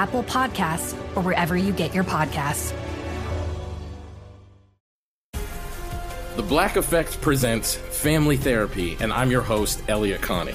Apple Podcasts, or wherever you get your podcasts. The Black Effect presents Family Therapy, and I'm your host, Elliott Connie.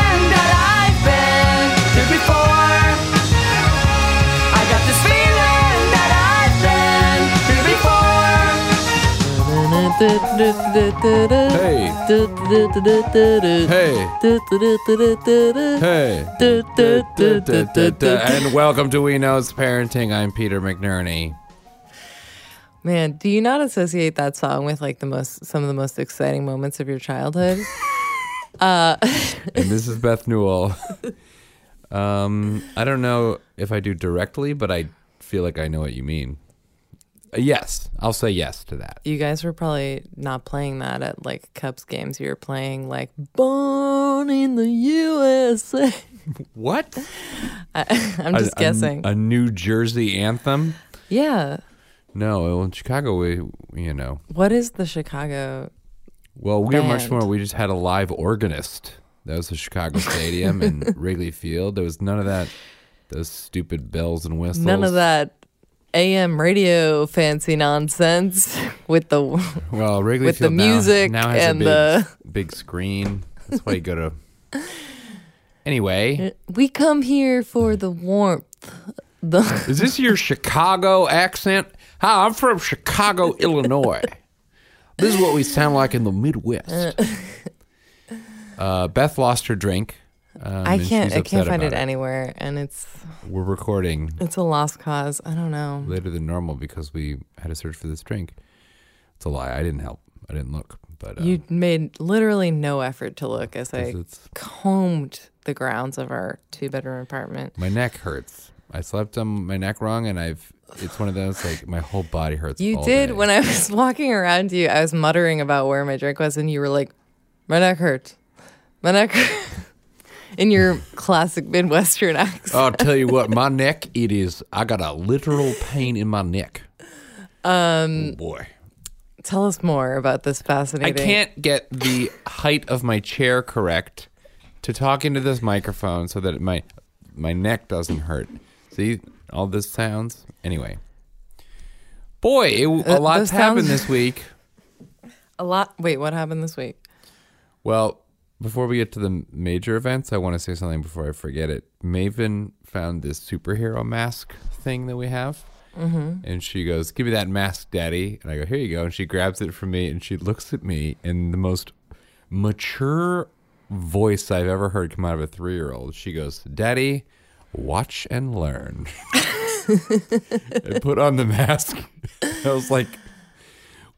Hey. Hey. Hey. And welcome to We Knows Parenting. I'm Peter McNerney. Man, do you not associate that song with like the most some of the most exciting moments of your childhood? uh And this is Beth Newell. Um, I don't know if I do directly, but I feel like I know what you mean. Yes, I'll say yes to that. you guys were probably not playing that at like Cubs games. You were playing like Born in the USA. What? I, I'm just A- a- guessing. A, New Jersey anthem? yeah. No, well, in Chicago, we, you know. What is the Chicago? Well, we are much more. We just had a live organist. That was the Chicago Stadium and Wrigley Field. There was none of that. Those stupid bells and whistles. None of that AM radio fancy nonsense with the Well, Wrigley with the Field now- music now, has and a big, the big screen. That's why you go to. Anyway, we come here for the warmth. The is this your Chicago accent? Hi, I'm from Chicago, Illinois. This is what we sound like in the Midwest. Uh, Beth lost her drink. Um, I can't I can't find it anywhere and it's We're recording it's a lost cause. I don't know. later than normal because we had to search for this drink. It's a lie. I didn't help. I didn't look. But uh, You made literally no effort to look as I it's- combed the grounds of our two bedroom apartment. my neck hurts. I slept on my neck wrong, and I've. It's one of those like my whole body hurts. You did day. when I was walking around you, I was muttering about where my drink was, and you were like, My neck hurts. My neck hurts. In your classic Midwestern accent. I'll tell you what, my neck. It is. I got a literal pain in my neck. Um, Oh boy. tell us more about this fascinating. I can't get the height of my chair correct to talk into this microphone so that my my neck doesn't hurt. See all this sounds. Anyway, boy, it, Uh, a those lot's happened sounds- this week. A lot. Wait, what happened this week? Well, before we get to the major events, I want to say something before I forget it. Maven found this superhero mask thing that we have. Mhm. And she goes, Give me that mask, Daddy. And I go, Here you go. And she grabs it from me and she looks at me in the most mature voice I've ever heard come out of a three year old. She goes, Daddy, watch and learn. and put on the mask. I was like,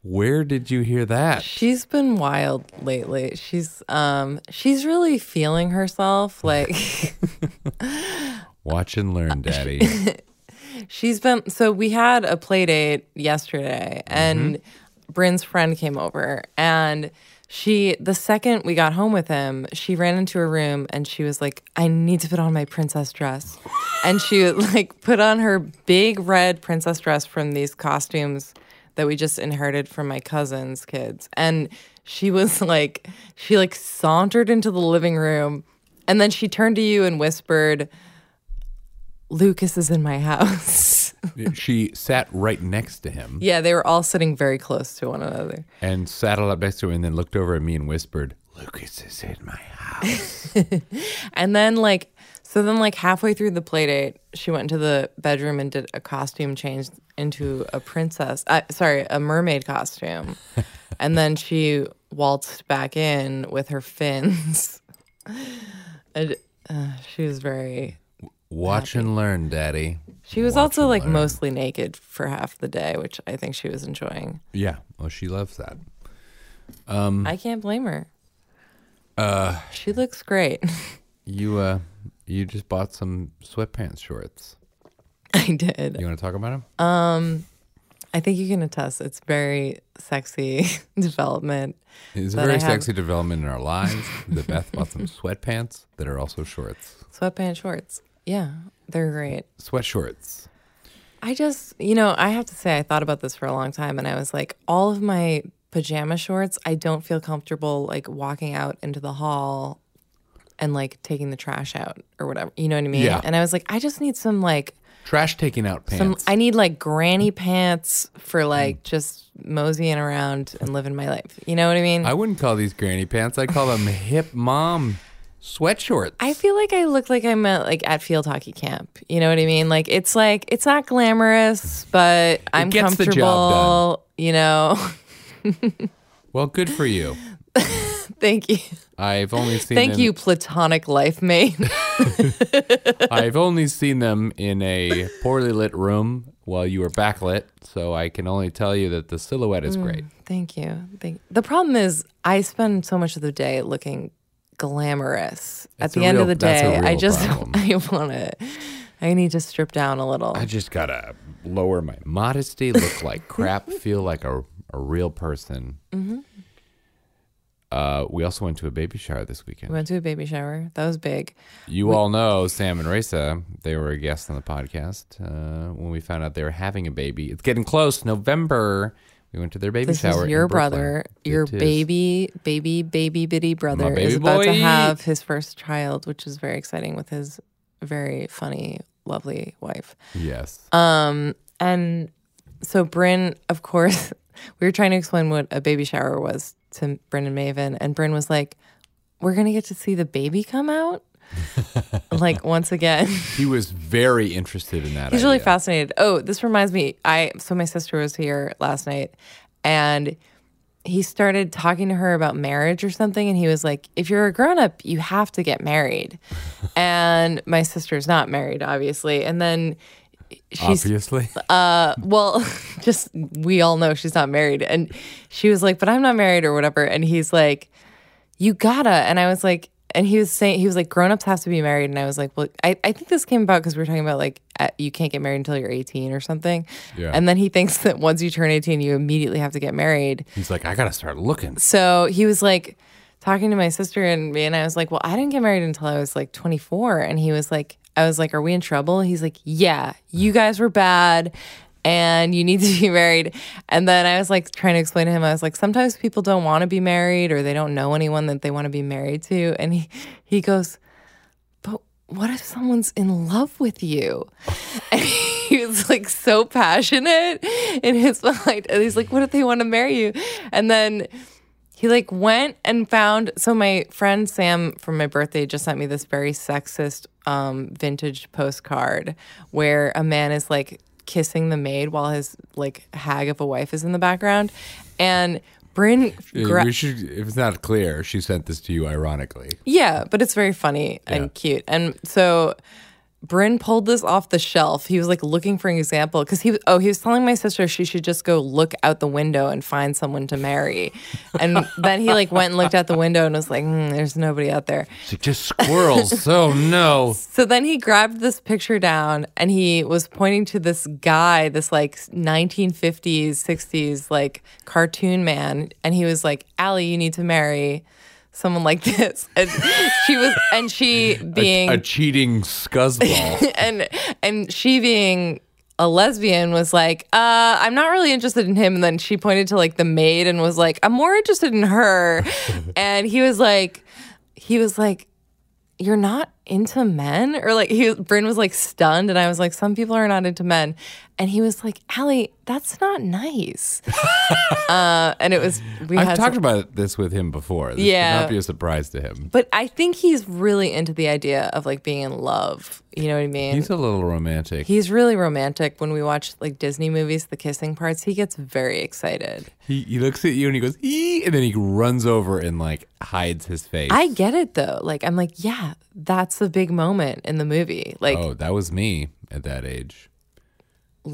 Where did you hear that? She's been wild lately. She's um she's really feeling herself like Watch and learn, Daddy. she's been so we had a play date yesterday and Bryn's friend came over and she the second we got home with him, she ran into her room and she was like, "I need to put on my princess dress," and she like put on her big red princess dress from these costumes that we just inherited from my cousin's kids, and she was like, she like sauntered into the living room, and then she turned to you and whispered, "Lucas is in my house." she sat right next to him yeah, they were all sitting very close to one another. and saddled up next to him and then looked over at me and whispered, Lucas is in my house. And then like so then like halfway through the play date, she went into the bedroom and did a costume change into a princess. Uh, sorry, a mermaid costume. and then she waltzed back in with her fins. and uh, she was very Watch and learn, Daddy. she was Watch also like learn. mostly naked for half the day, which I think she was enjoying. Yeah, well, she loves that. I can't blame her. Uh she looks great. You uh, you just bought some sweatpants shorts. I did. You want to talk about him? Um I think you can attest it's very sexy development. It's a very sexy development in our lives. the Beth bought some sweatpants that are also shorts. Sweatpants shorts. Yeah, they're great. Sweat shorts. I just, you know, I have to say, I thought about this for a long time and I was like, all of my pajama shorts, I don't feel comfortable like walking out into the hall and like taking the trash out or whatever. You know what I mean? Yeah. And I was like, I just need some like, Trash taking out some, pants. I need like granny pants for like just moseying around and living my life. You know what I mean? I wouldn't call these granny pants. I call them hip mom sweat shorts. I feel like I look like I'm at, like at field hockey camp. You know what I mean? Like it's like it's not glamorous, but I'm gets the comfortable. You know. well, good for you. Thank you. I've only seen Thank them, you, platonic life mate. I've only seen them in a poorly lit room while you were backlit, so I can only tell you that the silhouette is great. Thank you. Thank The problem is I spend so much of the day looking glamorous. At That's a the end real- of the day, I just problem. I want to I need to strip down a little. I just gotta lower my modesty, look like crap, feel like a, a real person. Mm-hmm. Uh, we also went to a baby shower this weekend. We went to a baby shower. That was big. You all know Sam and Raisa. They were a guest on the podcast uh, when we found out they were having a baby. It's getting close. November. We went to their baby This shower. is your Brooklyn. brother, your It is. baby, baby, baby, bitty brother baby is about to have his first child, which is very exciting with his very funny, lovely wife. Yes. Um, and so Bryn, of course, we were trying to explain what a baby shower was to Bryn and Maven, and Bryn was like, "We're gonna get to see the baby come out." like once again, he was very interested in that. he's really fascinated. Oh, this reminds me. I so my sister was here last night, and he started talking to her about marriage or something, and he was like, "If you're a grown up, you have to get married." and my sister's not married, obviously, and then. She's Obviously. uh, well, just we all know she's not married. And she was like, but I'm not married or whatever. And he's like, you gotta. And I was like, and he was saying, he was like, grown ups have to be married. And I was like, well, I, I think this came about because we were talking about like, at, you can't get married until you're 18 or something. Yeah. And then he thinks that once you turn 18, you immediately have to get married. He's like, I gotta start looking. So he was like talking to my sister and me, and I was like, Well, I didn't get married until I was like 24. And he was like, I was like, Are we in trouble? He's like, Yeah, you guys were bad and you need to be married. And then I was like trying to explain to him, I was like, Sometimes people don't want to be married or they don't know anyone that they want to be married to. And he, he goes, But what if someone's in love with you? And he was like so passionate in his mind. And he's like, What if they want to marry you? And then he like went and found so my friend Sam from my birthday just sent me this very sexist um vintage postcard where a man is like kissing the maid while his like hag of a wife is in the background. And Bryn gra- we should, if it's not clear, she sent this to you ironically. yeah, but it's very funny Yeah. and cute. And so Bryn pulled this off the shelf. He was like looking for an example because he was, oh he was telling my sister she should just go look out the window and find someone to marry, and then he like went and looked out the window and was like, "Hmm, "There's nobody out there." It's like, just squirrels. oh no. So then he grabbed this picture down and he was pointing to this guy, this like 1950s, 60s like cartoon man, and he was like, "Allie, you need to marry." Someone like this, and she was, and she being A cheating scuzzball. and and she being a lesbian was like, uh, I'm not really interested in him. And then she pointed to like the maid and was like, I'm more interested in her. and he was like, he was like, You're not into men? Or like he Bryn was like stunned and I was like, Some people are not into men. And he was like, Allie, that's not nice. uh, and it was we I've had talked some- about this with him before. This Yeah. should not be a surprise to him. but I think he's really into the idea of like being in love. You know what I mean? He's a little romantic. He's really romantic. When we watch like Disney movies, the kissing parts, he gets very excited. He, he looks at you and he goes, ee, and then he runs over and like hides his face. I get it though. Like I'm like, yeah, that's the big moment in the movie. Like oh, that was me at that age.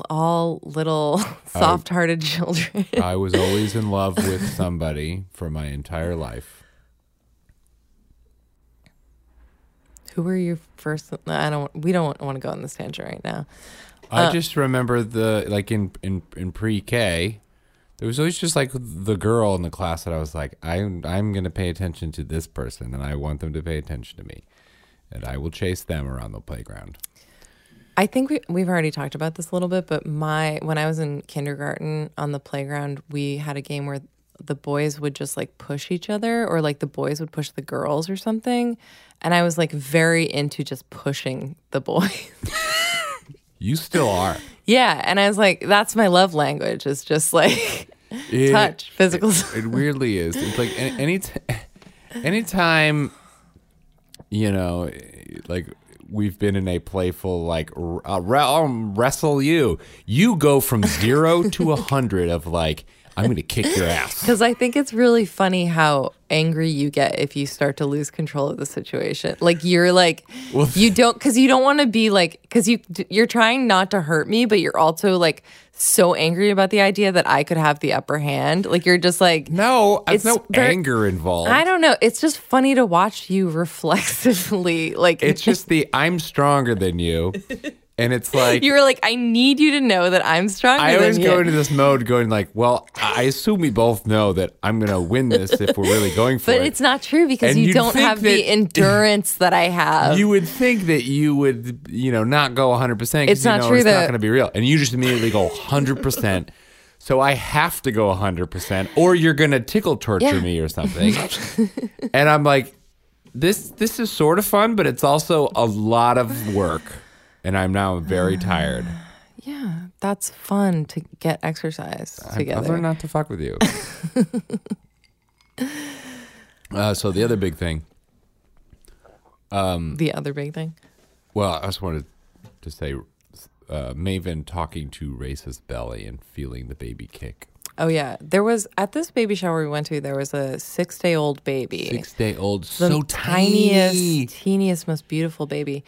All little soft-hearted children. I was always in love with somebody for my entire life. Who were your first? I don't. We don't want to go on this tangent right now. I Uh, just remember the like in in in pre-K, there was always just like the girl in the class that I was like, I'm I'm gonna pay attention to this person, and I want them to pay attention to me, and I will chase them around the playground. I think we, we've already talked about this a little bit, but my when I was in kindergarten on the playground, we had a game where the boys would just like push each other, or like the boys would push the girls or something, and I was like very into just pushing the boys. You still are. yeah, and I was like, that's my love language. Is just like It- touch, physical. It weirdly is. It's like any, any t- anytime, you know, like we've been in a playful like uh, um, wrestle you. You go from zero to a hundred of like I'm gonna kick your ass. Because I think it's really funny how angry you get if you start to lose control of the situation. Like you're like Well, you don't because you don't want to be like because you you're trying not to hurt me, but you're also like so angry about the idea that I could have the upper hand. Like you're just like No, uh, It's no very- anger involved. I don't know. It's just funny to watch you reflexively like It's just the I'm stronger than you, and it's like you were like I need you to know that I'm stronger. I always go into this mode going like, well, I assume we both know that I'm gonna win this if we're really going for it. But it's not true because And you don't have the endurance that I have. You would think that you would, you know, not go 100% It's you not know true it's not going to be real. And you just immediately go 100%. so I have to go 100% or you're going to tickle torture Yeah. me or something. and I'm like, this this is sort of fun, but it's also a lot of work. And I'm now very tired. Yeah, that's fun to get exercise I've- I've together. learned not to fuck with you. uh, so the other big thing, the other big thing. well, I just wanted to say, uh, Maven talking to Raisa's belly and feeling the baby kick. Oh yeah, there was at this baby shower we went to. There was a six day old baby, Six day old, the so tiniest, tiny. teeniest, most beautiful baby.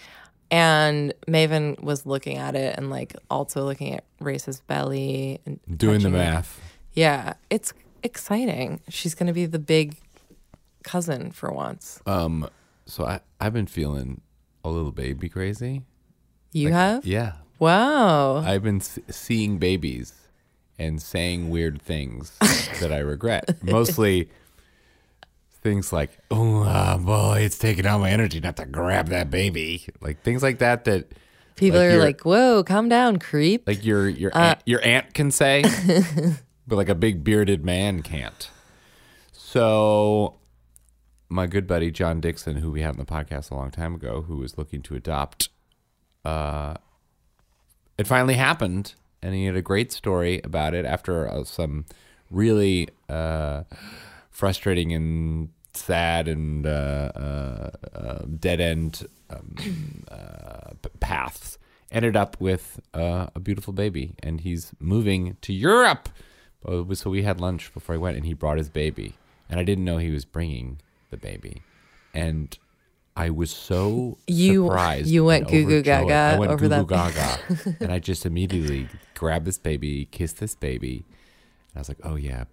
And Maven was looking at it and like also looking at Raisa's belly and Doing the touching it. math. Yeah, it's exciting. She's gonna be the big cousin for once. Um, so I I've been feeling a little baby crazy. You Like, have? Yeah, Wow. I've been s- seeing babies and saying weird things that I regret. Mostly things like, "Oh ah, boy, it's taking all my energy not to grab that baby," like things like that. That People like are like, "Whoa, calm down, creep." like your your Uh, aunt, your aunt can say, but like a big bearded man can't. So, my good buddy John Dixon, who we had on the podcast a long time ago, who was looking to adopt, uh, it finally happened, and he had a great story about it after uh, some really uh, frustrating and sad and uh, uh, uh, dead end um, uh, paths. Ended up with uh, a beautiful baby, and he's moving to Europe. Uh, So we had lunch before I went, and he brought his baby, and I didn't know he was bringing the baby, and I was so You- surprised. you went goo goo gaga I went over goo that gaga, and I just immediately grabbed this baby, kissed this baby. And I was like, "Oh yeah,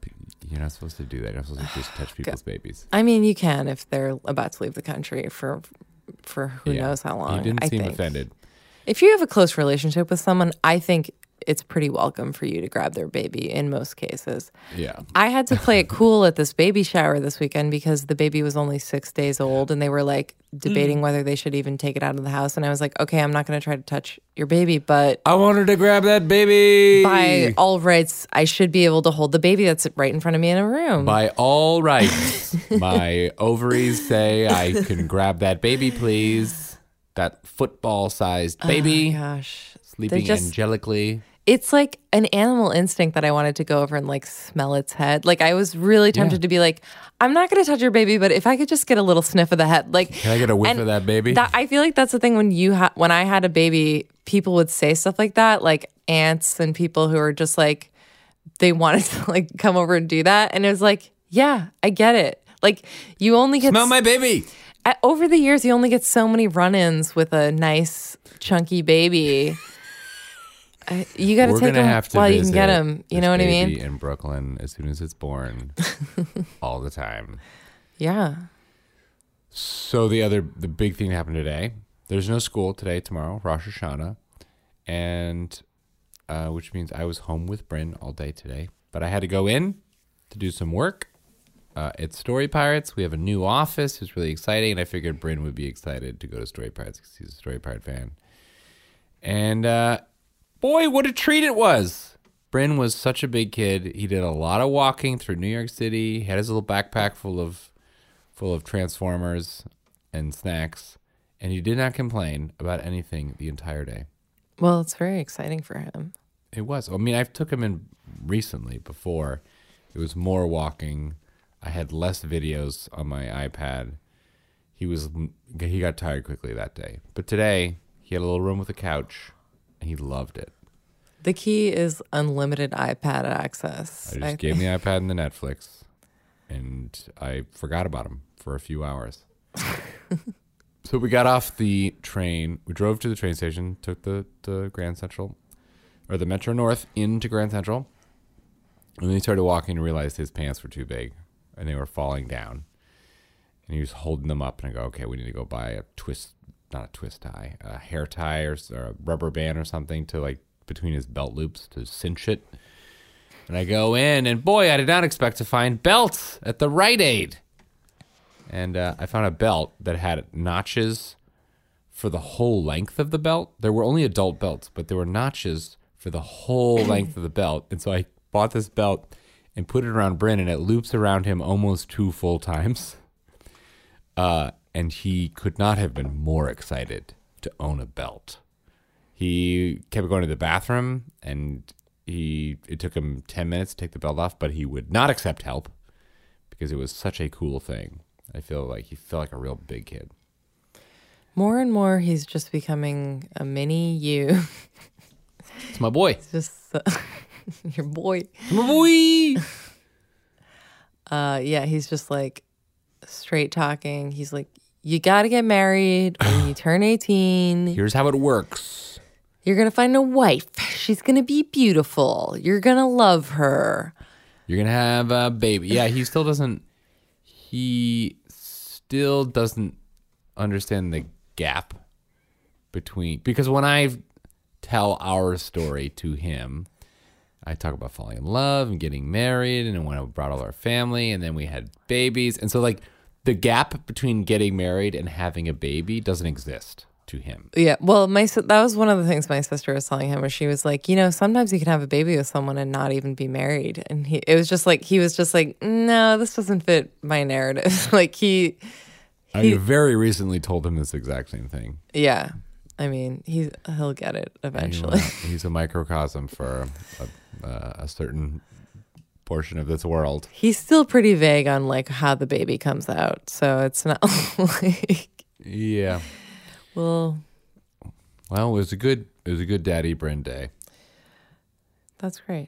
you're not supposed to do that. You're not supposed to just touch people's babies." I mean, you can if they're about to leave the country for for who Yeah. knows how long. You didn't I seem think. offended. If you have a close relationship with someone, I think it's pretty welcome for you to grab their baby in most cases. Yeah. I had to play it cool at this baby shower this weekend because the baby was only six days old and they were like debating mm. whether they should even take it out of the house. And I was like, okay, I'm not going to try to touch your baby, but I wanted to grab that baby. by all rights, I should be able to hold the baby that's right in front of me in a room. By all rights, my ovaries say I can grab that baby, please. That football-sized oh baby, Oh gosh. sleeping just- angelically. It's like an animal instinct that I wanted to go over and like smell its head. Like I was really tempted to be like, I'm not going to touch your baby, but if I could just get a little sniff of the head, like Can I get a whiff of that baby? That, I feel like that's the thing when you ha- when I had a baby, people would say stuff like that, like aunts and people who are just like they wanted to like come over and do that, and it was like, yeah, I get it. Like you only get Smell my baby. over the years, you only get so many run-ins with a nice chunky baby. I, you got to take them have to while you can get them. You know what I mean? In Brooklyn, as soon as it's born, all the time. Yeah. So the other, the big thing that happened today. There's no school today, tomorrow, Rosh Hashanah, and uh, which means I was home with Bryn all day today. But I had to go in to do some work. Uh, at Story Pirates, we have a new office. It's really exciting, and I figured Bryn would be excited to go to Story Pirates because he's a Story Pirate fan. And uh, boy, what a treat it was! Bryn was such a big kid. He did a lot of walking through New York City. He had his little backpack full of full of Transformers and snacks, and he did not complain about anything the entire day. Well, it's very exciting for him. It was. I mean, I took him in recently before. It was more walking. I had less videos on my iPad. He was he got tired quickly that day. But today, he had a little room with a couch, he loved it. The key is unlimited iPad access. I just gave him the iPad and the Netflix, and I forgot about him for a few hours. so we got off the train. We drove to the train station, took the, the Grand Central, or the Metro North into Grand Central. And then he started walking and realized his pants were too big and they were falling down. And he was holding them up. And I go, okay, we need to go buy a twist, not a twist tie, a hair tie or, or a rubber band or something to like between his belt loops to cinch it. And I go in, and boy, I did not expect to find belts at the Rite Aid. And uh, I found a belt that had notches for the whole length of the belt. There were only adult belts, but there were notches for the whole length of the belt. And so I bought this belt and put it around Bryn, and it loops around him almost two full times. Uh, and he could not have been more excited to own a belt. He kept going to the bathroom, and he it took him ten minutes to take the belt off, but he would not accept help because it was such a cool thing. I feel like he felt like a real big kid. More and more, he's just becoming a mini you. It's my boy. It's just uh, your boy. My boy. Uh, yeah, he's just like straight talking. He's like, you got to get married when you turn 18. Here's how it works. You're going to find a wife. She's going to be beautiful. You're going to love her. You're gonna have a baby. Yeah, he still doesn't. He still doesn't understand the gap between because when I tell our story to him, I talk about falling in love and getting married, and when I brought all our family, and then we had babies, and so like the gap between getting married and having a baby doesn't exist to him. Yeah. Well, my that was one of the things my sister was telling him, where she was like, you know, sometimes you can have a baby with someone and not even be married, and he it was just like he was just like, no, this doesn't fit my narrative. like he, I very recently told him this exact same thing. yeah. I mean, he's he'll get it eventually. He's a microcosm for a, a, a certain portion of this world. He's still pretty vague on like how the baby comes out, so it's not like Yeah. well, Well, it was a good it was a good daddy Bryn day. that's great.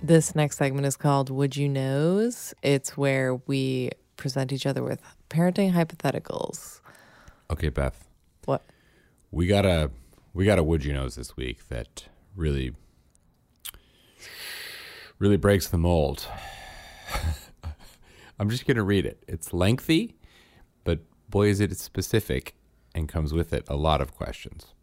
This next segment is called Would You Knows? It's where we present each other with parenting hypotheticals. Okay, Beth. What? We got a we got a would you knows this week that really really breaks the mold. I'm just gonna read it. It's lengthy, but boy is it specific and comes with it a lot of questions.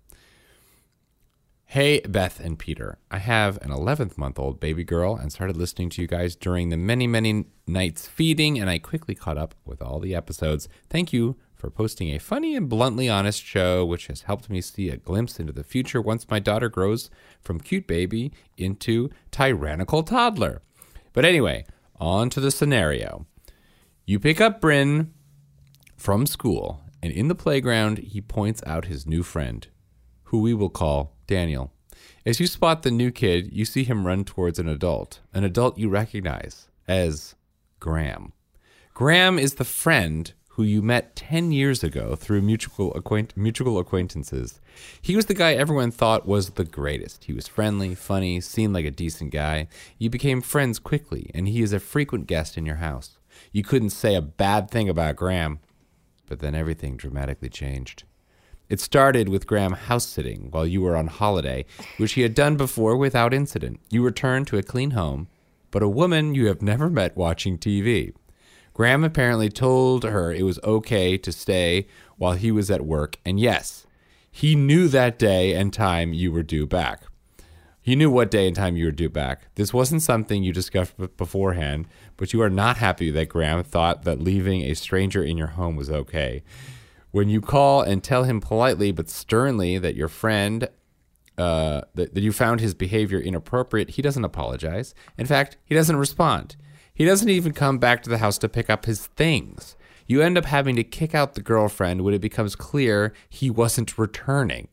Hey, Beth and Peter. I have an 11th month old baby girl and started listening to you guys during the many, many nights feeding, and I quickly caught up with all the episodes. Thank you for posting a funny and bluntly honest show, which has helped me see a glimpse into the future once my daughter grows from cute baby into tyrannical toddler. But anyway, on to the scenario. You pick up Bryn from school, and in the playground, he points out his new friend, who we will call Daniel. As you spot the new kid, you see him run towards an adult, an adult you recognize as Graham. Graham is the friend who you met 10 years ago through mutual, acquaint- mutual acquaintances. He was the guy everyone thought was the greatest. He was friendly, funny, seemed like a decent guy. You became friends quickly, and he is a frequent guest in your house. You couldn't say a bad thing about Graham, but then everything dramatically changed. It started with Graham house sitting while you were on holiday, which he had done before without incident. You returned to a clean home, but a woman you have never met watching TV. Graham apparently told her it was okay to stay while he was at work, and yes, he knew that day and time you were due back. He knew what day and time you were due back. This wasn't something you discussed beforehand, but you are not happy that Graham thought that leaving a stranger in your home was okay. When you call and tell him politely but sternly that your friend uh, that, that you found his behavior inappropriate, he doesn't apologize. In fact, he doesn't respond. He doesn't even come back to the house to pick up his things. You end up having to kick out the girlfriend when it becomes clear he wasn't returning.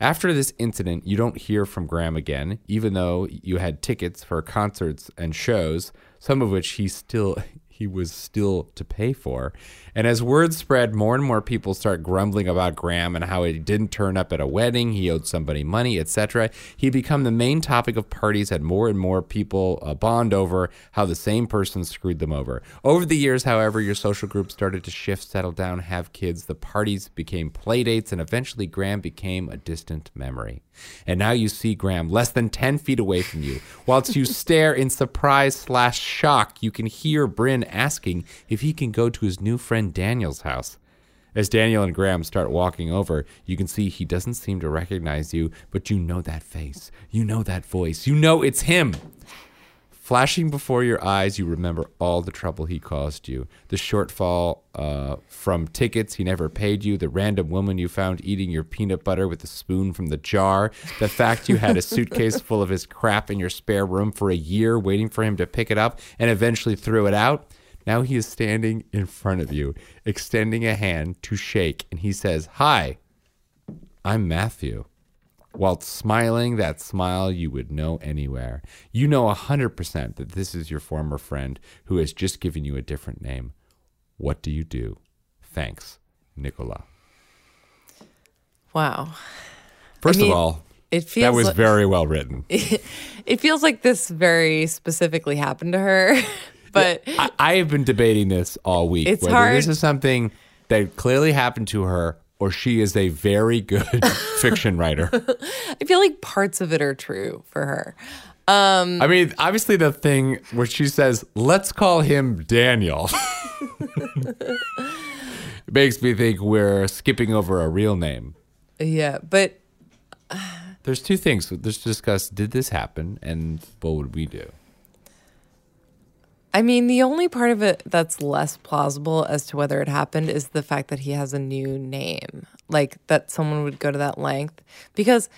After this incident, you don't hear from Graham again, even though you had tickets for concerts and shows, some of which he still he was still to pay for. And as word spread, more and more people start grumbling about Graham and how he didn't turn up at a wedding, he owed somebody money, etc. He become the main topic of parties and more and more people uh, bond over how the same person screwed them over. Over the years, however, your social group started to shift, settle down, have kids. The parties became playdates, and eventually Graham became a distant memory. And now you see Graham less than 10 feet away from you. Whilst you stare in surprise slash shock, you can hear Bryn asking if he can go to his new friend Daniel's house. As Daniel and Graham start walking over, you can see he doesn't seem to recognize you, but you know that face. You know that voice. You know it's him. Flashing before your eyes, you remember all the trouble he caused you. The shortfall uh, from tickets he never paid you, the random woman you found eating your peanut butter with a spoon from the jar, the fact you had a suitcase full of his crap in your spare room for a year waiting for him to pick it up and eventually threw it out. Now he is standing in front of you, extending a hand to shake, and he says, Hi, I'm Matthew while smiling that smile you would know anywhere. You know 100% that this is your former friend who has just given you a different name. What do you do? Thanks, Nicola. Wow. First I mean, of all, it feels that was like- very well written. it feels like this very specifically happened to her, but I, I have been debating this all week. It's whether hard. this is something that clearly happened to her or she is a very good fiction writer. I feel like parts of it are true for her. Um, I mean, obviously, the thing where she says, let's call him Daniel, makes me think we're skipping over a real name. yeah, but There's two things. Let's discuss did this happen and what would we do? I mean, the only part of it that's less plausible as to whether it happened is the fact that he has a new name. Like that someone would go to that length. Because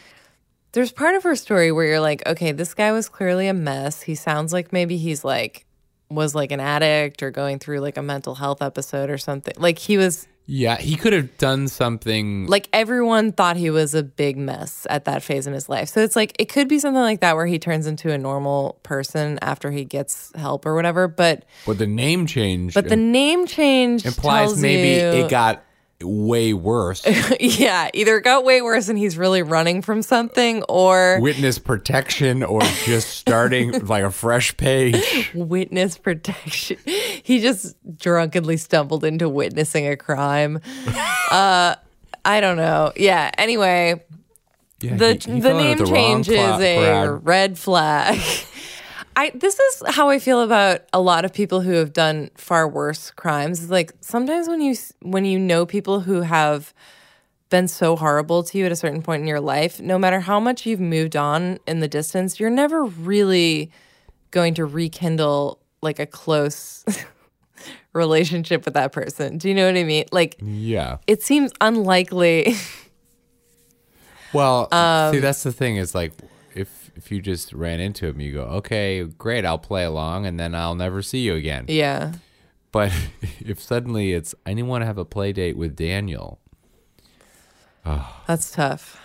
there's part of her story where you're like, okay, this guy was clearly a mess. He sounds like maybe he's like, was like an addict or going through like a mental health episode or something. Like he was, Yeah, he could have done something. like everyone thought he was a big mess at that phase in his life. So it's like, it could be something like that where he turns into a normal person after he gets help or whatever. But, But the name change but the name change implies maybe it got way worse. yeah, either it got way worse and he's really running from something, or Witness protection or just starting like a fresh page. witness protection. He just drunkenly stumbled into witnessing a crime. uh, I don't know. Yeah. Anyway, Yeah, the he- he the name change is a red flag. I this is how I feel about a lot of people who have done far worse crimes. It's like sometimes when you when you know people who have been so horrible to you at a certain point in your life, no matter how much you've moved on in the distance, you're never really going to rekindle like a close relationship with that person. Do you know what I mean? Like Yeah. it seems unlikely. Well, see, Um, that's the thing is like if you just ran into him, you go, okay, great, I'll play along, and then I'll never see you again. yeah. But if suddenly it's I didn't want to have a play date with Daniel, That's tough.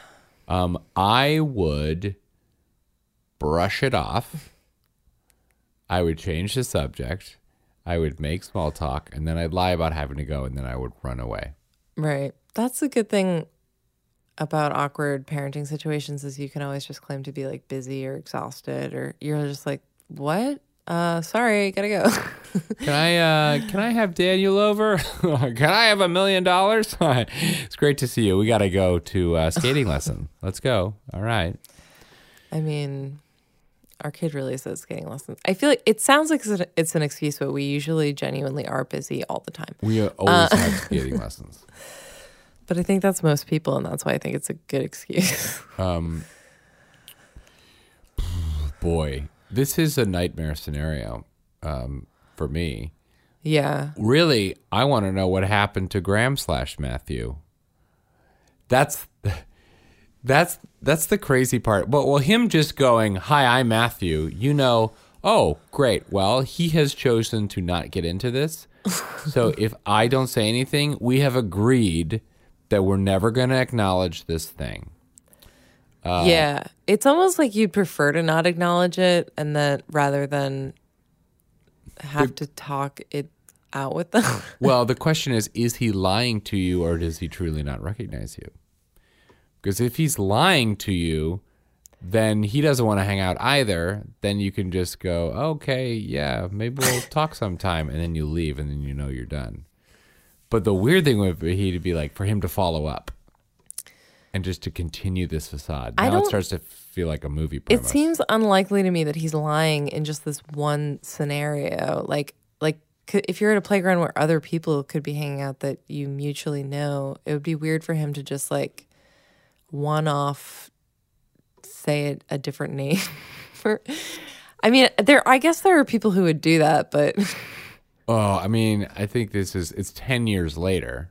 um, I would brush it off. I would change the subject. I would make small talk, and then I'd lie about having to go, and then I would run away. Right. That's a good thing about awkward parenting situations is you can always just claim to be like busy or exhausted or you're just like, "What? Uh sorry, got to go." Can I uh can I have Daniel over? can I have a million dollars? It's great to see you. We got to go to uh, skating lesson. Let's go. All right. I mean, our kid really says skating lessons. I feel like it sounds like it's an, it's an excuse, but we usually genuinely are busy all the time. We uh, always Uh, have skating lessons. But I think that's most people, and that's why I think it's a good excuse. Um, boy, this is a nightmare scenario um, for me. yeah. Really, I want to know what happened to Graham slash Matthew. That's that's that's the crazy part. Well, well, him just going, "Hi, I'm Matthew." You know, oh, great. Well, he has chosen to not get into this. so if I don't say anything, we have agreed that we're never going to acknowledge this thing. Uh, yeah. It's almost like you'd prefer to not acknowledge it and that rather than have to talk it out with them. well, the question is is he lying to you or does he truly not recognize you? Because if he's lying to you, then he doesn't want to hang out either. Then you can just go, okay, yeah, maybe we'll talk sometime. And then you leave and then you know you're done. But the weird thing would be to be like, for him to follow up and just to continue this facade. Now it starts to feel like a movie It seems unlikely to me that he's lying in just this one scenario. Like, like if you're at a playground where other people could be hanging out that you mutually know, it would be weird for him to just like one off say it a different name. for, I mean, there. I guess there are people who would do that, but Oh, I mean, I think this is it's ten years later.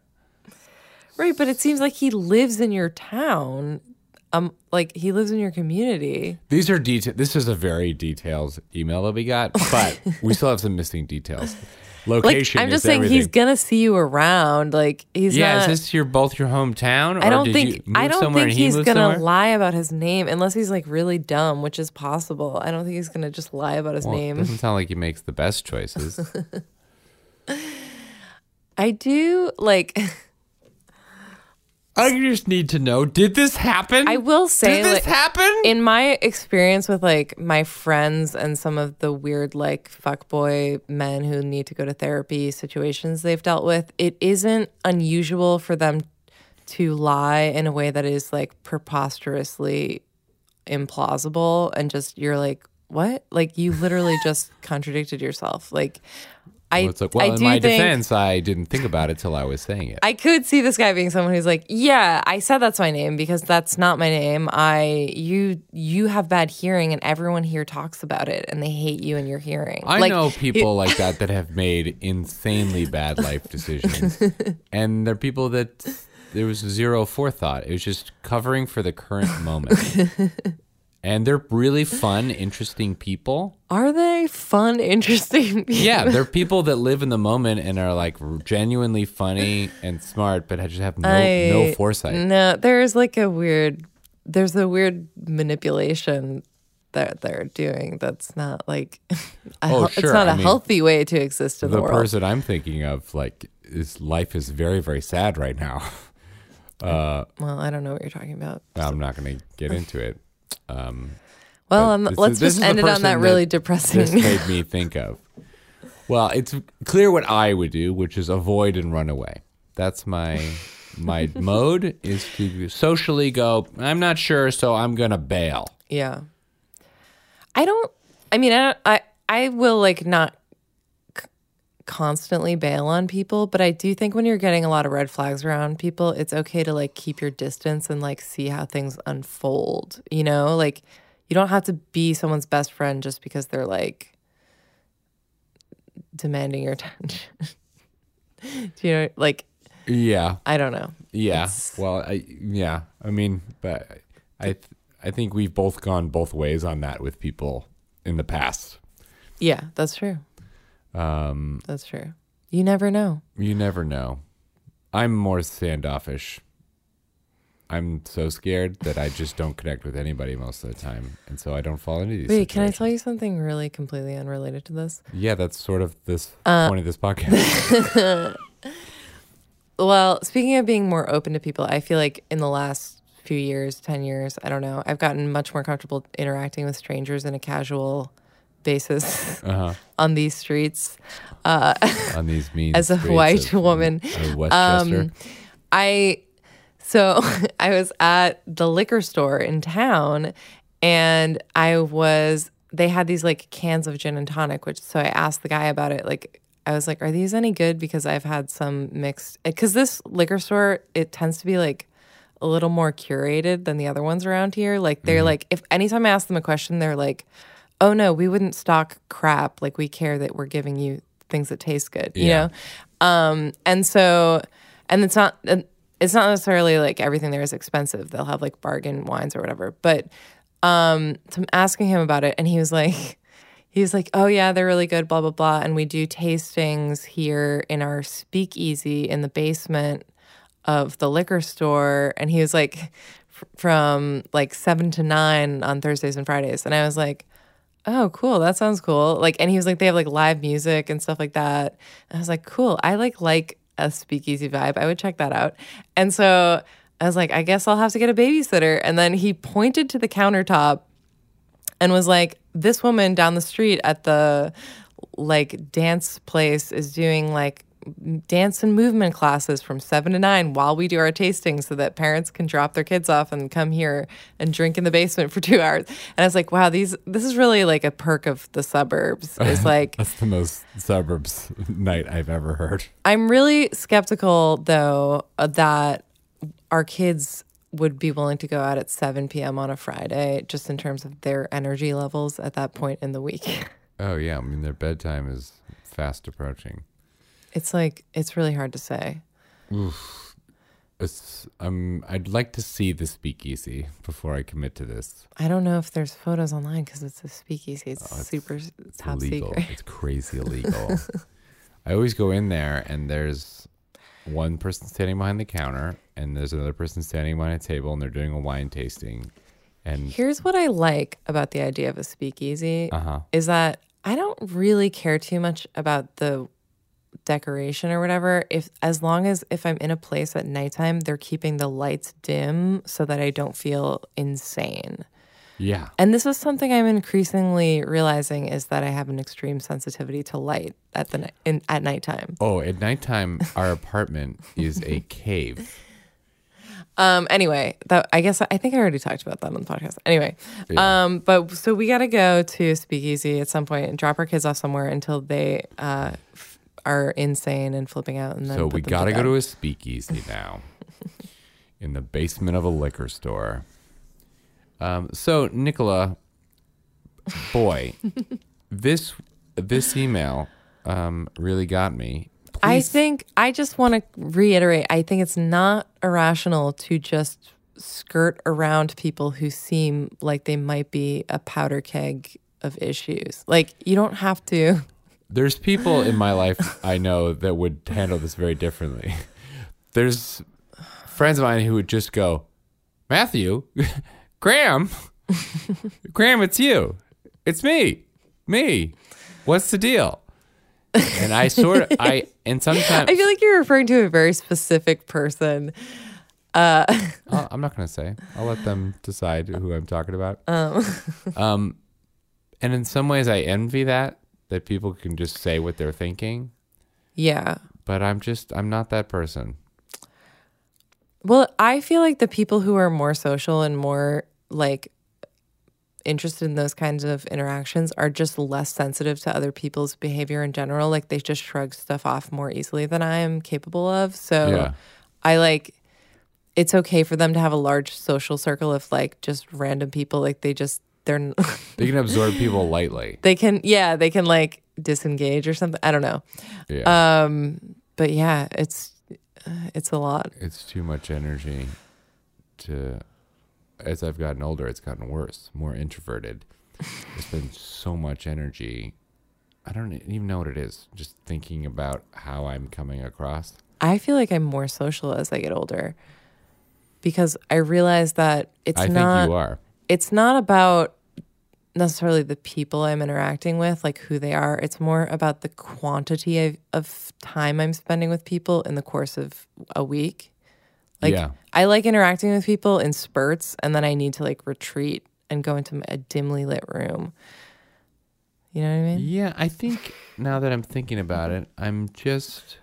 right. But it seems like he lives in your town. Um, like he lives in your community. These are detail. This is a very detailed email that we got, but we still have some missing details. Location. Like I'm just saying, he's gonna see you around. Like he's yeah, not. is this your both your hometown? Or I don't think I don't think he he's gonna somewhere? lie about his name unless he's like really dumb, which is possible. I don't think he's gonna just lie about his Well, it name. doesn't sound like he makes the best choices. I do like. I just need to know: Did this happen? I will say, Did this like, happen? In my experience with like my friends and some of the weird like fuckboy men who need to go to therapy situations they've dealt with, it isn't unusual for them to lie in a way that is like preposterously implausible and just you're like, what? Like you literally just contradicted yourself. Like I, well, it's like, well, I in my defense, I didn't think about it till I was saying it. I could see this guy being someone who's like, yeah, I said that's my name because that's not my name. I you you have bad hearing and everyone here talks about it and they hate you and your hearing. I Like, know people like that that have made insanely bad life decisions, and they're people that there was zero forethought. It was just covering for the current moment, and they're really fun, interesting people. Are they fun, interesting? people? Yeah, they're people that live in the moment and are like genuinely funny and smart, but just have no no foresight. No, there's like a weird there's a weird manipulation that they're doing that's not like a Oh, sure. it's not a I mean, healthy way to exist in the, the world. person I'm thinking of, like, his life is very very sad right now. Uh, well, I don't know what you're talking about. I'm not going to get into it. Um, Well, um, this let's this just end it on that really depressing- This made me think of. Well, it's clear what I would do, which is avoid and run away. That's my my mode is to socially go. I'm not sure, so I'm gonna bail. Yeah. I don't I mean I I I will like not constantly bail on people, but I do think when you're getting a lot of red flags around people, it's okay to like keep your distance and like see how things unfold, you know? Like you don't have to be someone's best friend just because they're like demanding your attention. do you know like Yeah. I don't know. Yeah. It's- Well, I yeah. I mean, but I th- I think we've both gone both ways on that with people in the past. Yeah, that's true. Um, That's true. You never know. You never know. I'm more standoffish. I'm so scared that I just don't connect with anybody most of the time, and so I don't fall into these. Wait, can I tell you something really completely unrelated to this? Yeah, that's sort of this Uh, point of this podcast. well, speaking of being more open to people, I feel like in the last few years, 10 years, I don't know, I've gotten much more comfortable interacting with strangers in a casual basis Uh-huh. on these streets. Uh, On these mean as a white woman. Um, I so I was at the liquor store in town and I was they had these like cans of gin and tonic which so I asked the guy about it like I was like are these any good because I've had some mixed cuz this liquor store it tends to be like a little more curated than the other ones around here like they're Mm-hmm. like if anytime I ask them a question they're like oh no we wouldn't stock crap. Like we care that we're giving you things that taste good you Yeah. know? Um and so and it's not it's not necessarily like everything there is expensive. They'll have like bargain wines or whatever. But um so i'm asking him about it and he was like he was like oh yeah they're really good blah blah blah and we do tastings here in our speakeasy in the basement of the liquor store. And he was like from like 7 to 9 on Thursdays and Fridays. And I was like oh, cool. That sounds cool. Like, and he was like, they have like live music and stuff like that. And I was like, cool. I like like a speakeasy vibe. I would check that out. And so I was like, I guess I'll have to get a babysitter. And then he pointed to the countertop and was like, this woman down the street at the like dance place is doing like dance and movement classes from seven to nine while we do our tasting so that parents can drop their kids off and come here and drink in the basement for two hours. And I was like, wow, these this is really like a perk of the suburbs. It's like That's the most suburbs night I've ever heard. I'm really skeptical though uh, that our kids would be willing to go out at 7 p.m. on a Friday just in terms of their energy levels at that point in the week. Oh yeah, I mean their bedtime is fast approaching. It's like it's really hard to say. Oof. It's, um, I'd like to see the speakeasy before I commit to this. I don't know if there's photos online because it's a speakeasy. It's, Oh, it's- super It's top illegal. secret. It's crazy illegal. I always go in there and there's one person standing behind the counter and there's another person standing behind a table and they're doing a wine tasting. And Here's what I like about the idea of a speakeasy Uh-huh. is that I don't really care too much about the decoration or whatever. If as long as if I'm in a place at nighttime, they're keeping the lights dim so that I don't feel insane. yeah, And this is something I'm increasingly realizing is that I have an extreme sensitivity to light at the ni- in, at nighttime. Oh, at nighttime, our apartment is a cave. Um. Anyway, that I guess I think I already talked about that on the podcast. Anyway, Yeah. um. But so we got to go to Speakeasy at some point and drop our kids off somewhere until they uh are insane and flipping out. And then So we got to go to a speakeasy now in the basement of a liquor store. Um, so Nicola, boy, this this email um, really got me. I think I just want to reiterate. I think it's not irrational to just skirt around people who seem like they might be a powder keg of issues. Like you don't have to. There's people in my life I know that would handle this very differently. There's friends of mine who would just go, Matthew, Graham, Graham, it's you. It's me. Me. What's the deal? And I sort of, I, and sometimes, I feel like you're referring to a very specific person. Uh, I'm not going to say. I'll let them decide who I'm talking about. Um. um, and in some ways, I envy that, that people can just say what they're thinking. yeah. But I'm just, I'm not that person. Well, I feel like the people who are more social and more like interested in those kinds of interactions are just less sensitive to other people's behavior in general. Like they just shrug stuff off more easily than I am capable of. So Yeah. I like it's okay for them to have a large social circle of like just random people. Like they just they're They can absorb people lightly. they can yeah they can like disengage or something. I don't know. Yeah. Um. But yeah, it's it's a lot. It's too much energy to as I've gotten older it's gotten worse, more introverted. It's been so much energy. I don't even know what it is. Just thinking about how I'm coming across. I feel like I'm more social as I get older because I realize that it's I think not. you are. It's not about necessarily the people I'm interacting with, like who they are. It's more about the quantity of, of time I'm spending with people in the course of a week. Like Yeah. I like interacting with people in spurts, and then I need to like retreat and go into a dimly lit room. You know what I mean? Yeah, I think now that I'm thinking about mm-hmm. it, I'm just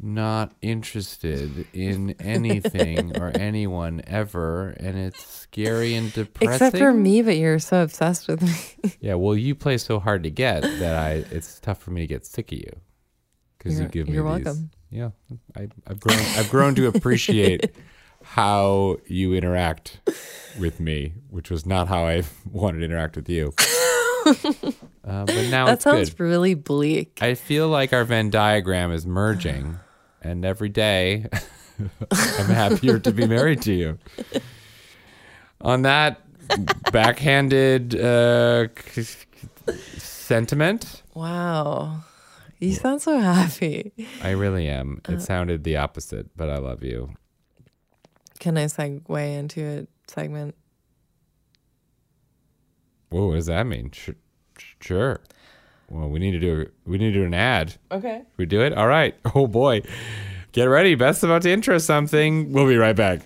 not interested in anything or anyone ever, and it's scary and depressing. Except for me, but you're so obsessed with me. Yeah, well, you play so hard to get that I it's tough for me to get sick of you because you give me you're these. welcome. Yeah, I, I've grown. I've grown to appreciate how you interact with me, which was not how I wanted to interact with you. Uh, but now that sounds good. really bleak. I feel like our Venn diagram is merging, and every day I'm happier to be married to you. On that backhanded uh, sentiment, Wow. You sound so happy. I really am. It Uh, sounded the opposite, but I love you. Can I segue into a segment? Whoa, what does that mean? Sh- sure. Well, we need to do we need to do an ad. Okay. We do it? All right. Oh boy. Get ready. Beth's about to intro something. We'll be right back.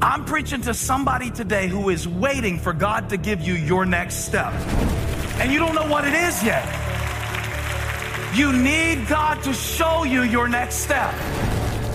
I'm preaching to somebody today who is waiting for God to give you your next step. And you don't know what it is yet. You need God to show you your next step.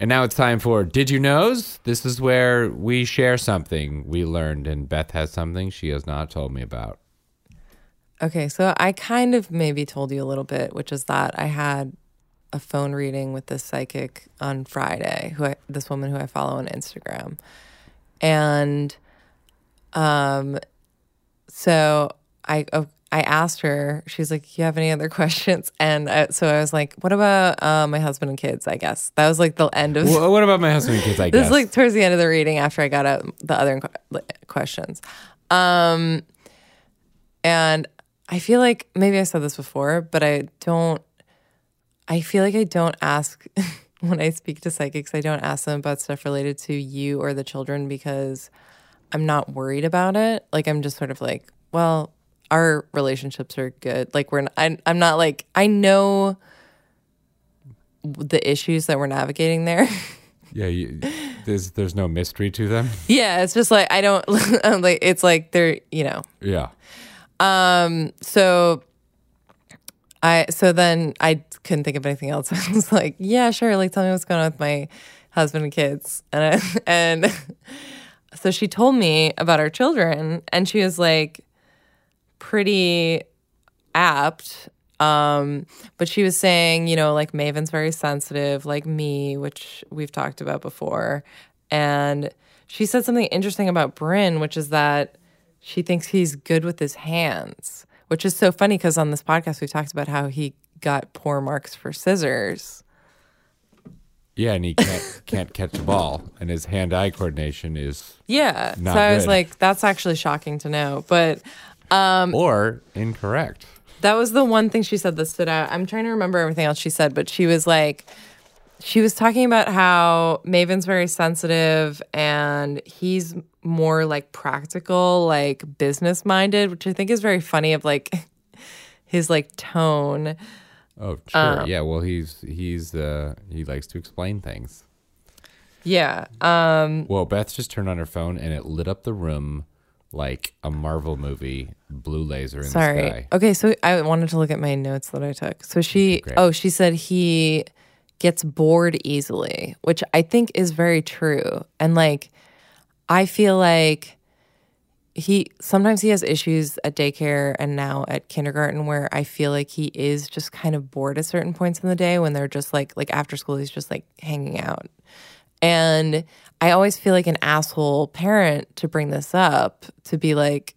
And now it's time for Did You Knows? This is where we share something we learned, and Beth has something she has not told me about. Okay, so I kind of maybe told you a little bit, which is that I had a phone reading with this psychic on Friday, who I, this woman who I follow on Instagram, and um, so I oh, I asked her, she's like, "You have any other questions?" And I, so I was like, "What about uh, my husband and kids?" I guess that was like the end of. Wha- what about my husband and kids? I this guess is like towards the end of the reading after I got out the other questions. Um, and I feel like maybe I said this before, but I don't. I feel like I don't ask when I speak to psychics. I don't ask them about stuff related to you or the children because I'm not worried about it. Like I'm just sort of like, well, our relationships are good. Like we're. Not, I, I'm not like I know the issues that we're navigating there. yeah, you, there's there's no mystery to them. yeah, it's just like I don't like. It's like they're you know. Yeah. Um. So. I so then I couldn't think of anything else. I was like, yeah, sure. Like, tell me what's going on with my husband and kids. And I, and so she told me about our children, and she was like, pretty apt. Um, but she was saying, you know, like Maven's very sensitive, like me, which we've talked about before. And she said something interesting about Bryn, which is that she thinks he's good with his hands, which is so funny because on this podcast we talked about how he got poor marks for scissors. Yeah, and he can't can't catch a ball, and his hand-eye coordination is Yeah. So I was good. like, that's actually shocking to know. But um or incorrect. That was the one thing she said that stood out. I'm trying to remember everything else she said, but she was like, she was talking about how Maven's very sensitive and he's more like practical, like business minded, which I think is very funny of like his like tone. Oh, sure. Um, yeah. Well, he's he's uh he likes to explain things. Yeah. Um Well, Beth just turned on her phone and it lit up the room like a Marvel movie, blue laser in the Sorry. sky. Okay, so I wanted to look at my notes that I took. So she, Great. oh, she said he gets bored easily, which I think is very true. And like, I feel like he sometimes he has issues at daycare and now at kindergarten where I feel like he is just kind of bored at certain points in the day when they're just like like after school he's just like hanging out. And I always feel like an asshole parent to bring this up to be like,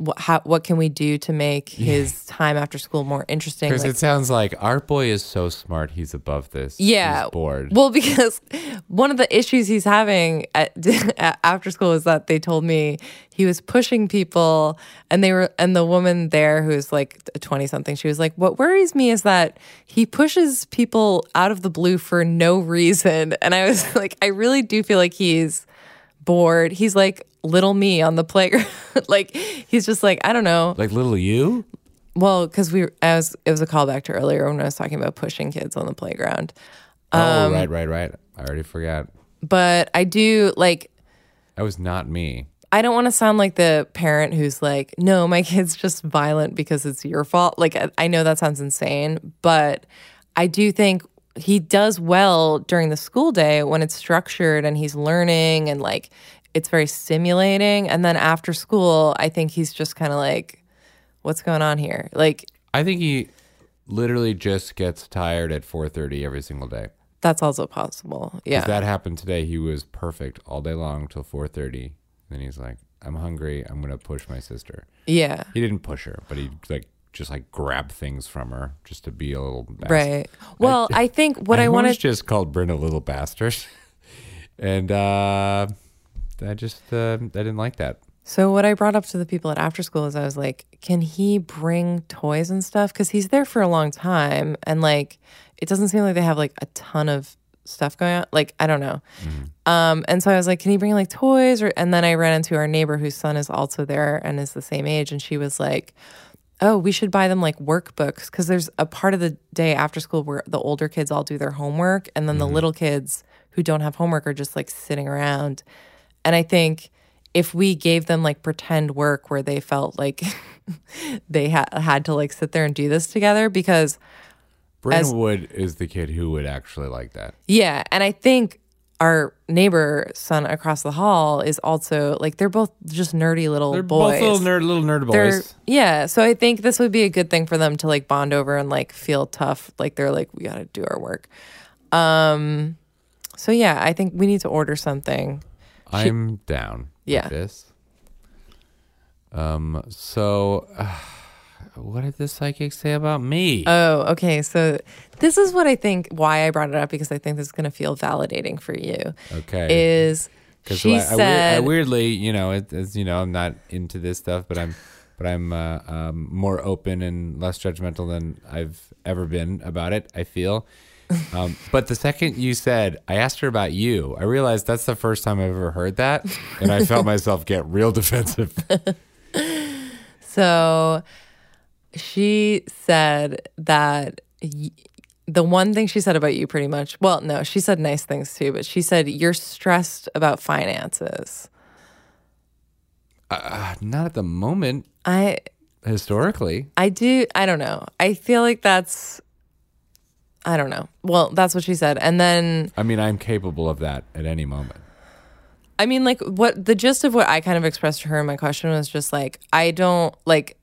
what, how, what can we do to make his time after school more interesting? Because Like, it sounds like Art Boy is so smart, he's above this. yeah, He's bored. Well, because one of the issues he's having at, at after school is that they told me he was pushing people, and they were, and the woman there who's like twenty something, she was like, "What worries me is that he pushes people out of the blue for no reason," and I was like, I really do feel like he's bored. He's like little me on the playground. like he's just like I don't know. like little you? Well, because we, as it was a callback to earlier when I was talking about pushing kids on the playground. oh, Um, right, right, right. I already forgot. But I do like, That was not me. I don't want to sound like the parent who's like, no, my kid's just violent because it's your fault. Like, I, I know that sounds insane, but I do think he does well during the school day when it's structured and he's learning and like it's very stimulating. And then after school, I think he's just kind of like, what's going on here? Like, I think he literally just gets tired at 4:30 every single day. that's also possible. Yeah. that happened today. He was perfect all day long till 4:30. Then he's like, "I'm hungry. I'm gonna push my sister." Yeah. He didn't push her, but he like just like grab things from her just to be a little bastard. Right. Well, I think what I almost wanted- just called Bryn a little bastard, and uh, I just uh, I didn't like that. So what I brought up to the people at after school is I was like, can he bring toys and stuff? Because he's there for a long time, and like, it doesn't seem like they have like a ton of stuff going on. Like, I don't know. Um, and so I was like, can he bring like toys? Or and then I ran into our neighbor whose son is also there and is the same age, and she was like. Oh, we should buy them like workbooks because there's a part of the day after school where the older kids all do their homework, and then the mm-hmm. little kids who don't have homework are just like sitting around. And I think if we gave them like pretend work where they felt like they ha- had to like sit there and do this together, because As- Wood is the kid who would actually like that. yeah, and I think our neighbor son across the hall is also like they're both just nerdy little They're boys. both little nerd, little nerd They're- boys. yeah, so I think this would be a good thing for them to like bond over and like feel tough. Like they're like we got to do our work. Um, so yeah, I think we need to order something. I'm down. Yeah. With this. Um. So, uh, what did the psychic say about me? Oh, okay. So this is what I think why I brought it up because I think this is going to feel validating for you. Okay. Is she I, I said I weirdly, you know, it, as you know, I'm not into this stuff, but I'm, but I'm uh, um, more open and less judgmental than I've ever been about it. I feel. Um, but the second you said, I asked her about you, I realized that's the first time I've ever heard that, and I felt myself get real defensive. So she said that y- the one thing she said about you pretty much, well, no, she said nice things too, but she said you're stressed about finances. Uh, not at the moment. I Historically, I do I don't know. I feel like that's I don't know. Well, that's what she said. And then I mean, I'm capable of that at any moment. I mean, like, what the gist of what I kind of expressed to her in my question was just like, I don't like,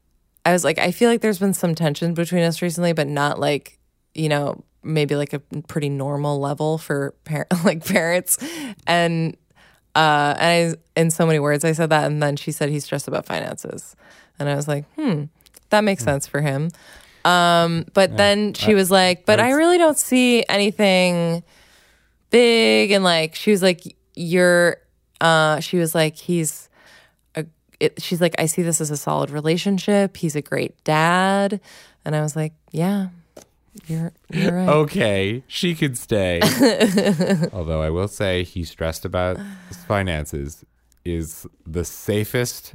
I was like, I feel like there's been some tension between us recently, but not like, you know, maybe like a pretty normal level for par- like parents. And, uh, and I, in so many words, I said that. And then she said he's stressed about finances. And I was like, hmm, that makes sense for him. Um, but then she I- was like, but I that's- really don't see anything big and like she was like you're uh she was like he's it, she's like i see this as a solid relationship he's a great dad and i was like yeah You're you're right. Okay, she could stay. Although I will say he's stressed about his finances is the safest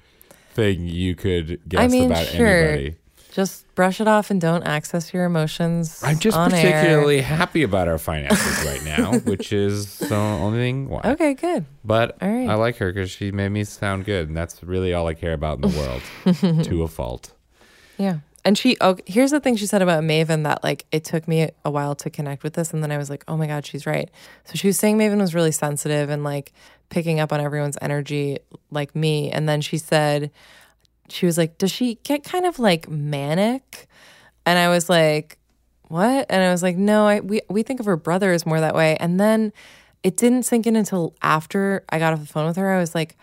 thing you could guess I mean, about sure. anybody. Just brush it off and don't access your emotions. I'm just particularly Air. happy about our finances right now, which is the only thing why. Okay, good. But All right. I like her because she made me sound good, and that's really all I care about in the world, to a fault. Yeah. And she, oh, here's the thing she said about Maven that like it took me a while to connect with this. And then I was like, oh my God, she's right. So she was saying Maven was really sensitive and like picking up on everyone's energy like me. And then she said, she was like, does she get kind of like manic? And I was like, what? And I was like, no, I, we, we think of her brother as more that way. And then it didn't sink in until after I got off the phone with her. I was like,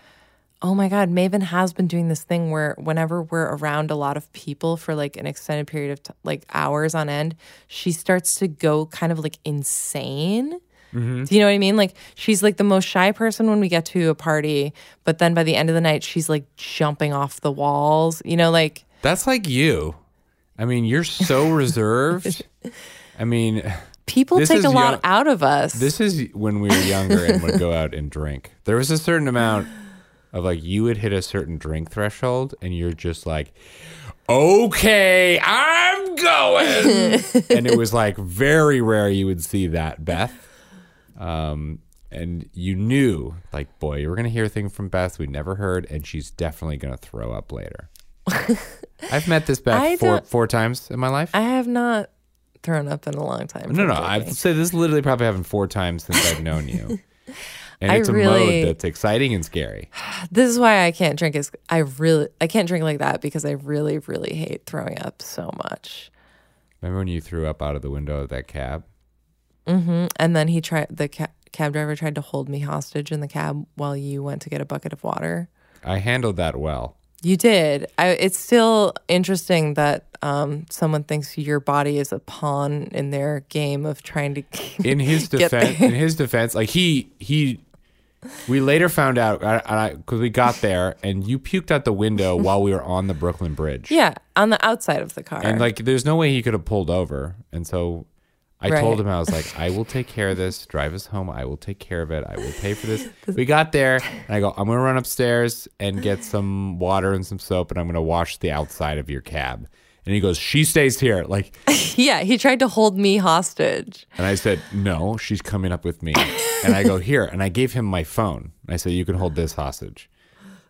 oh my God, Maven has been doing this thing where whenever we're around a lot of people for like an extended period of t- like hours on end, she starts to go kind of like insane. Mm-hmm. Do you know what I mean? Like she's like the most shy person when we get to a party, but then by the end of the night, she's like jumping off the walls. You know, like That's like you. I mean, you're so reserved. I mean, people take a lot young- out of us. This is when we were younger and would go out and drink. There was a certain amount of like you would hit a certain drink threshold and you're just like, okay, I'm going. and it was like very rare you would see that, Beth. Um, and you knew, like, boy, we're gonna hear a thing from Beth we never heard, and she's definitely gonna throw up later. I've met this Beth four four times in my life. I have not thrown up in a long time. No, no, I've said this literally probably happened four times since I've known you. And I it's a really- mode that's exciting and scary. This is why I can't drink. Is I really I can't drink like that because I really really hate throwing up so much. Remember when you threw up out of the window of that cab? Hmm And then he tried the ca- cab driver tried to hold me hostage in the cab while you went to get a bucket of water. I handled that well. You did. I, it's still interesting that um, someone thinks your body is a pawn in their game of trying to. In his defense, in his defense, like he he, we later found out because we got there and you puked out the window while we were on the Brooklyn Bridge. yeah, on the outside of the car. And like, there's no way he could have pulled over. And so I Right. told him, I was like, I will take care of this. Drive us home. I will take care of it. I will pay for this. We got there, and I go, I'm going to run upstairs and get some water and some soap, and I'm going to wash the outside of your cab. And he goes, She stays here. Like, yeah, he tried to hold me hostage. and I said, No, she's coming up with me. And I go, Here. And I gave him my phone. I said, You can hold this hostage.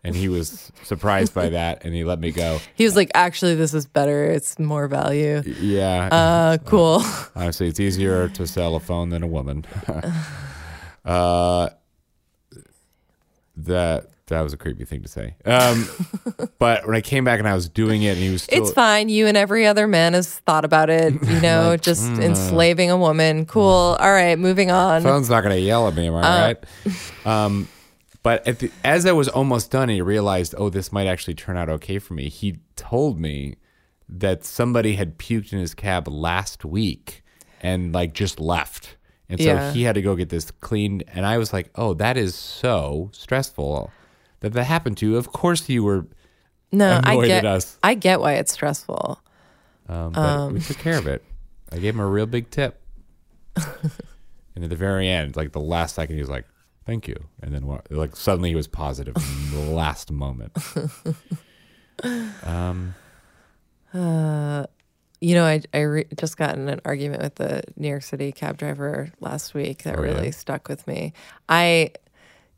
And he was surprised by that, and he let me go. He was like, "Actually, this is better. It's more value." Yeah. Uh, cool. Honestly, it's easier to sell a phone than a woman. uh, that that was a creepy thing to say. Um, but when I came back and I was doing it, and he was still. It's fine. You and every other man has thought about it. You know, Like, just mm, enslaving a woman. Cool. All right, moving on. Phone's not going to yell at me, am I Uh, right? Um, but at the, as I was almost done, and he realized, oh, this might actually turn out okay for me. He told me that somebody had puked in his cab last week and like just left. And so Yeah. he had to go get this cleaned. And I was like, oh, that is so stressful that that happened to you. Of course you were No, I get. at us. I get why it's stressful. Um, but Um, we took care of it. I gave him a real big tip. and at the very end, like the last second, he was like, "Thank you," and then what, like suddenly he was positive in the last moment. Um, Uh, you know, I I re- just got in an argument with the New York City cab driver last week that Oh, yeah? really stuck with me. I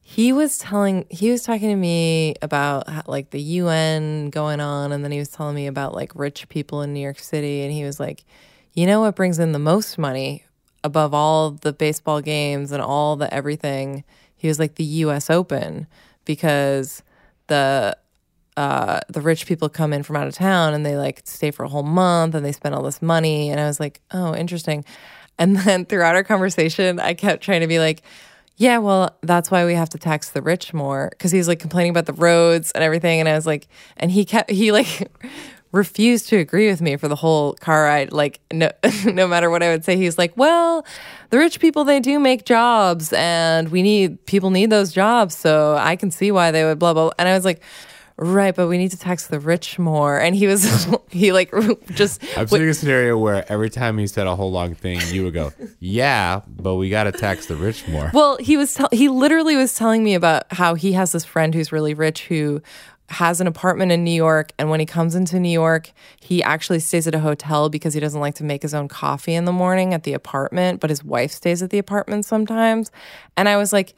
he was telling he was talking to me about how, like the UN going on, and then he was telling me about like rich people in New York City, and he was like, you know what brings in the most money above all the baseball games and all the everything. He was like the U.S. Open because the uh, the rich people come in from out of town and they like stay for a whole month and they spend all this money. And I was like, oh, interesting. And then throughout our conversation, I kept trying to be like, yeah, well, that's why we have to tax the rich more. Cause he was like complaining about the roads and everything. And I was like, and he kept, he like, refused to agree with me for the whole car ride like no no matter what i would say he's like well the rich people they do make jobs and we need people need those jobs so i can see why they would blah blah and i was like right, but we need to tax the rich more. And he was, he like just. I'm seeing a scenario where every time he said a whole long thing, you would go, "Yeah, but we got to tax the rich more." Well, he was tell- he literally was telling me about how he has this friend who's really rich who has an apartment in New York and when he comes into New York, he actually stays at a hotel because he doesn't like to make his own coffee in the morning at the apartment, but his wife stays at the apartment sometimes. And I was like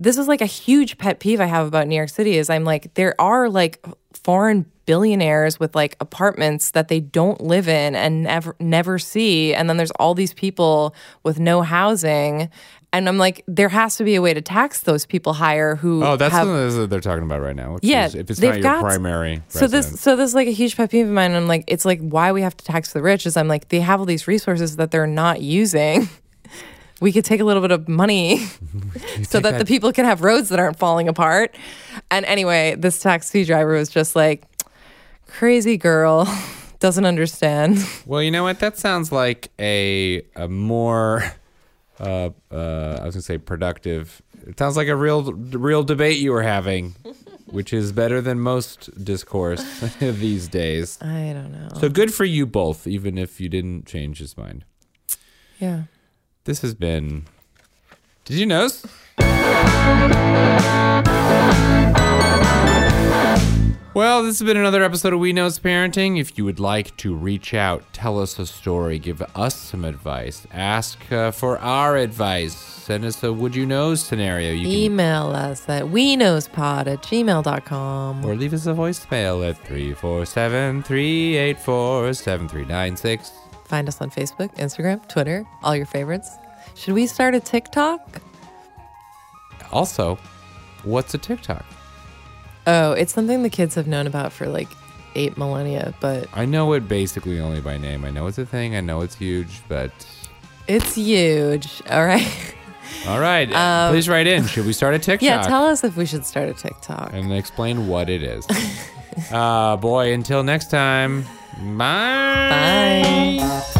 this is like a huge pet peeve I have about New York City is I'm like there are like foreign billionaires with like apartments that they don't live in and never never see and then there's all these people with no housing and I'm like there has to be a way to tax those people higher who Oh, that's have, something that they're talking about right now. which yeah, is if it's not your got- primary. So this, so this is like a huge pet peeve of mine. I'm like, it's like why we have to tax the rich is I'm like they have all these resources that they're not using. we could take a little bit of money so take that, the people can have roads that aren't falling apart. And anyway, this taxi driver was just like, crazy girl, doesn't understand. Well, you know what? That sounds like a a more uh, uh, I was gonna say productive. It sounds like a real real debate you were having, which is better than most discourse these days. I don't know. So good for you both, even if you didn't change his mind. Yeah. This has been. Did you know? Well, this has been another episode of We Knows Parenting. If you would like to reach out, tell us a story, give us some advice, ask uh, for our advice, send us a would you know scenario, you can, Email us at we knowspod at gmail.com. or leave us a voicemail at 347 384 7396. Find us on Facebook, Instagram, Twitter, all your favorites. Should we start a TikTok? Also, what's a TikTok? Oh, it's something the kids have known about for like eight millennia, but I know it basically only by name. I know it's a thing, I know it's huge, but it's huge. All right. all right. Um, please write in. Should we start a TikTok? Yeah, tell us if we should start a TikTok. and explain what it is. uh boy, until next time. Bye. Bye.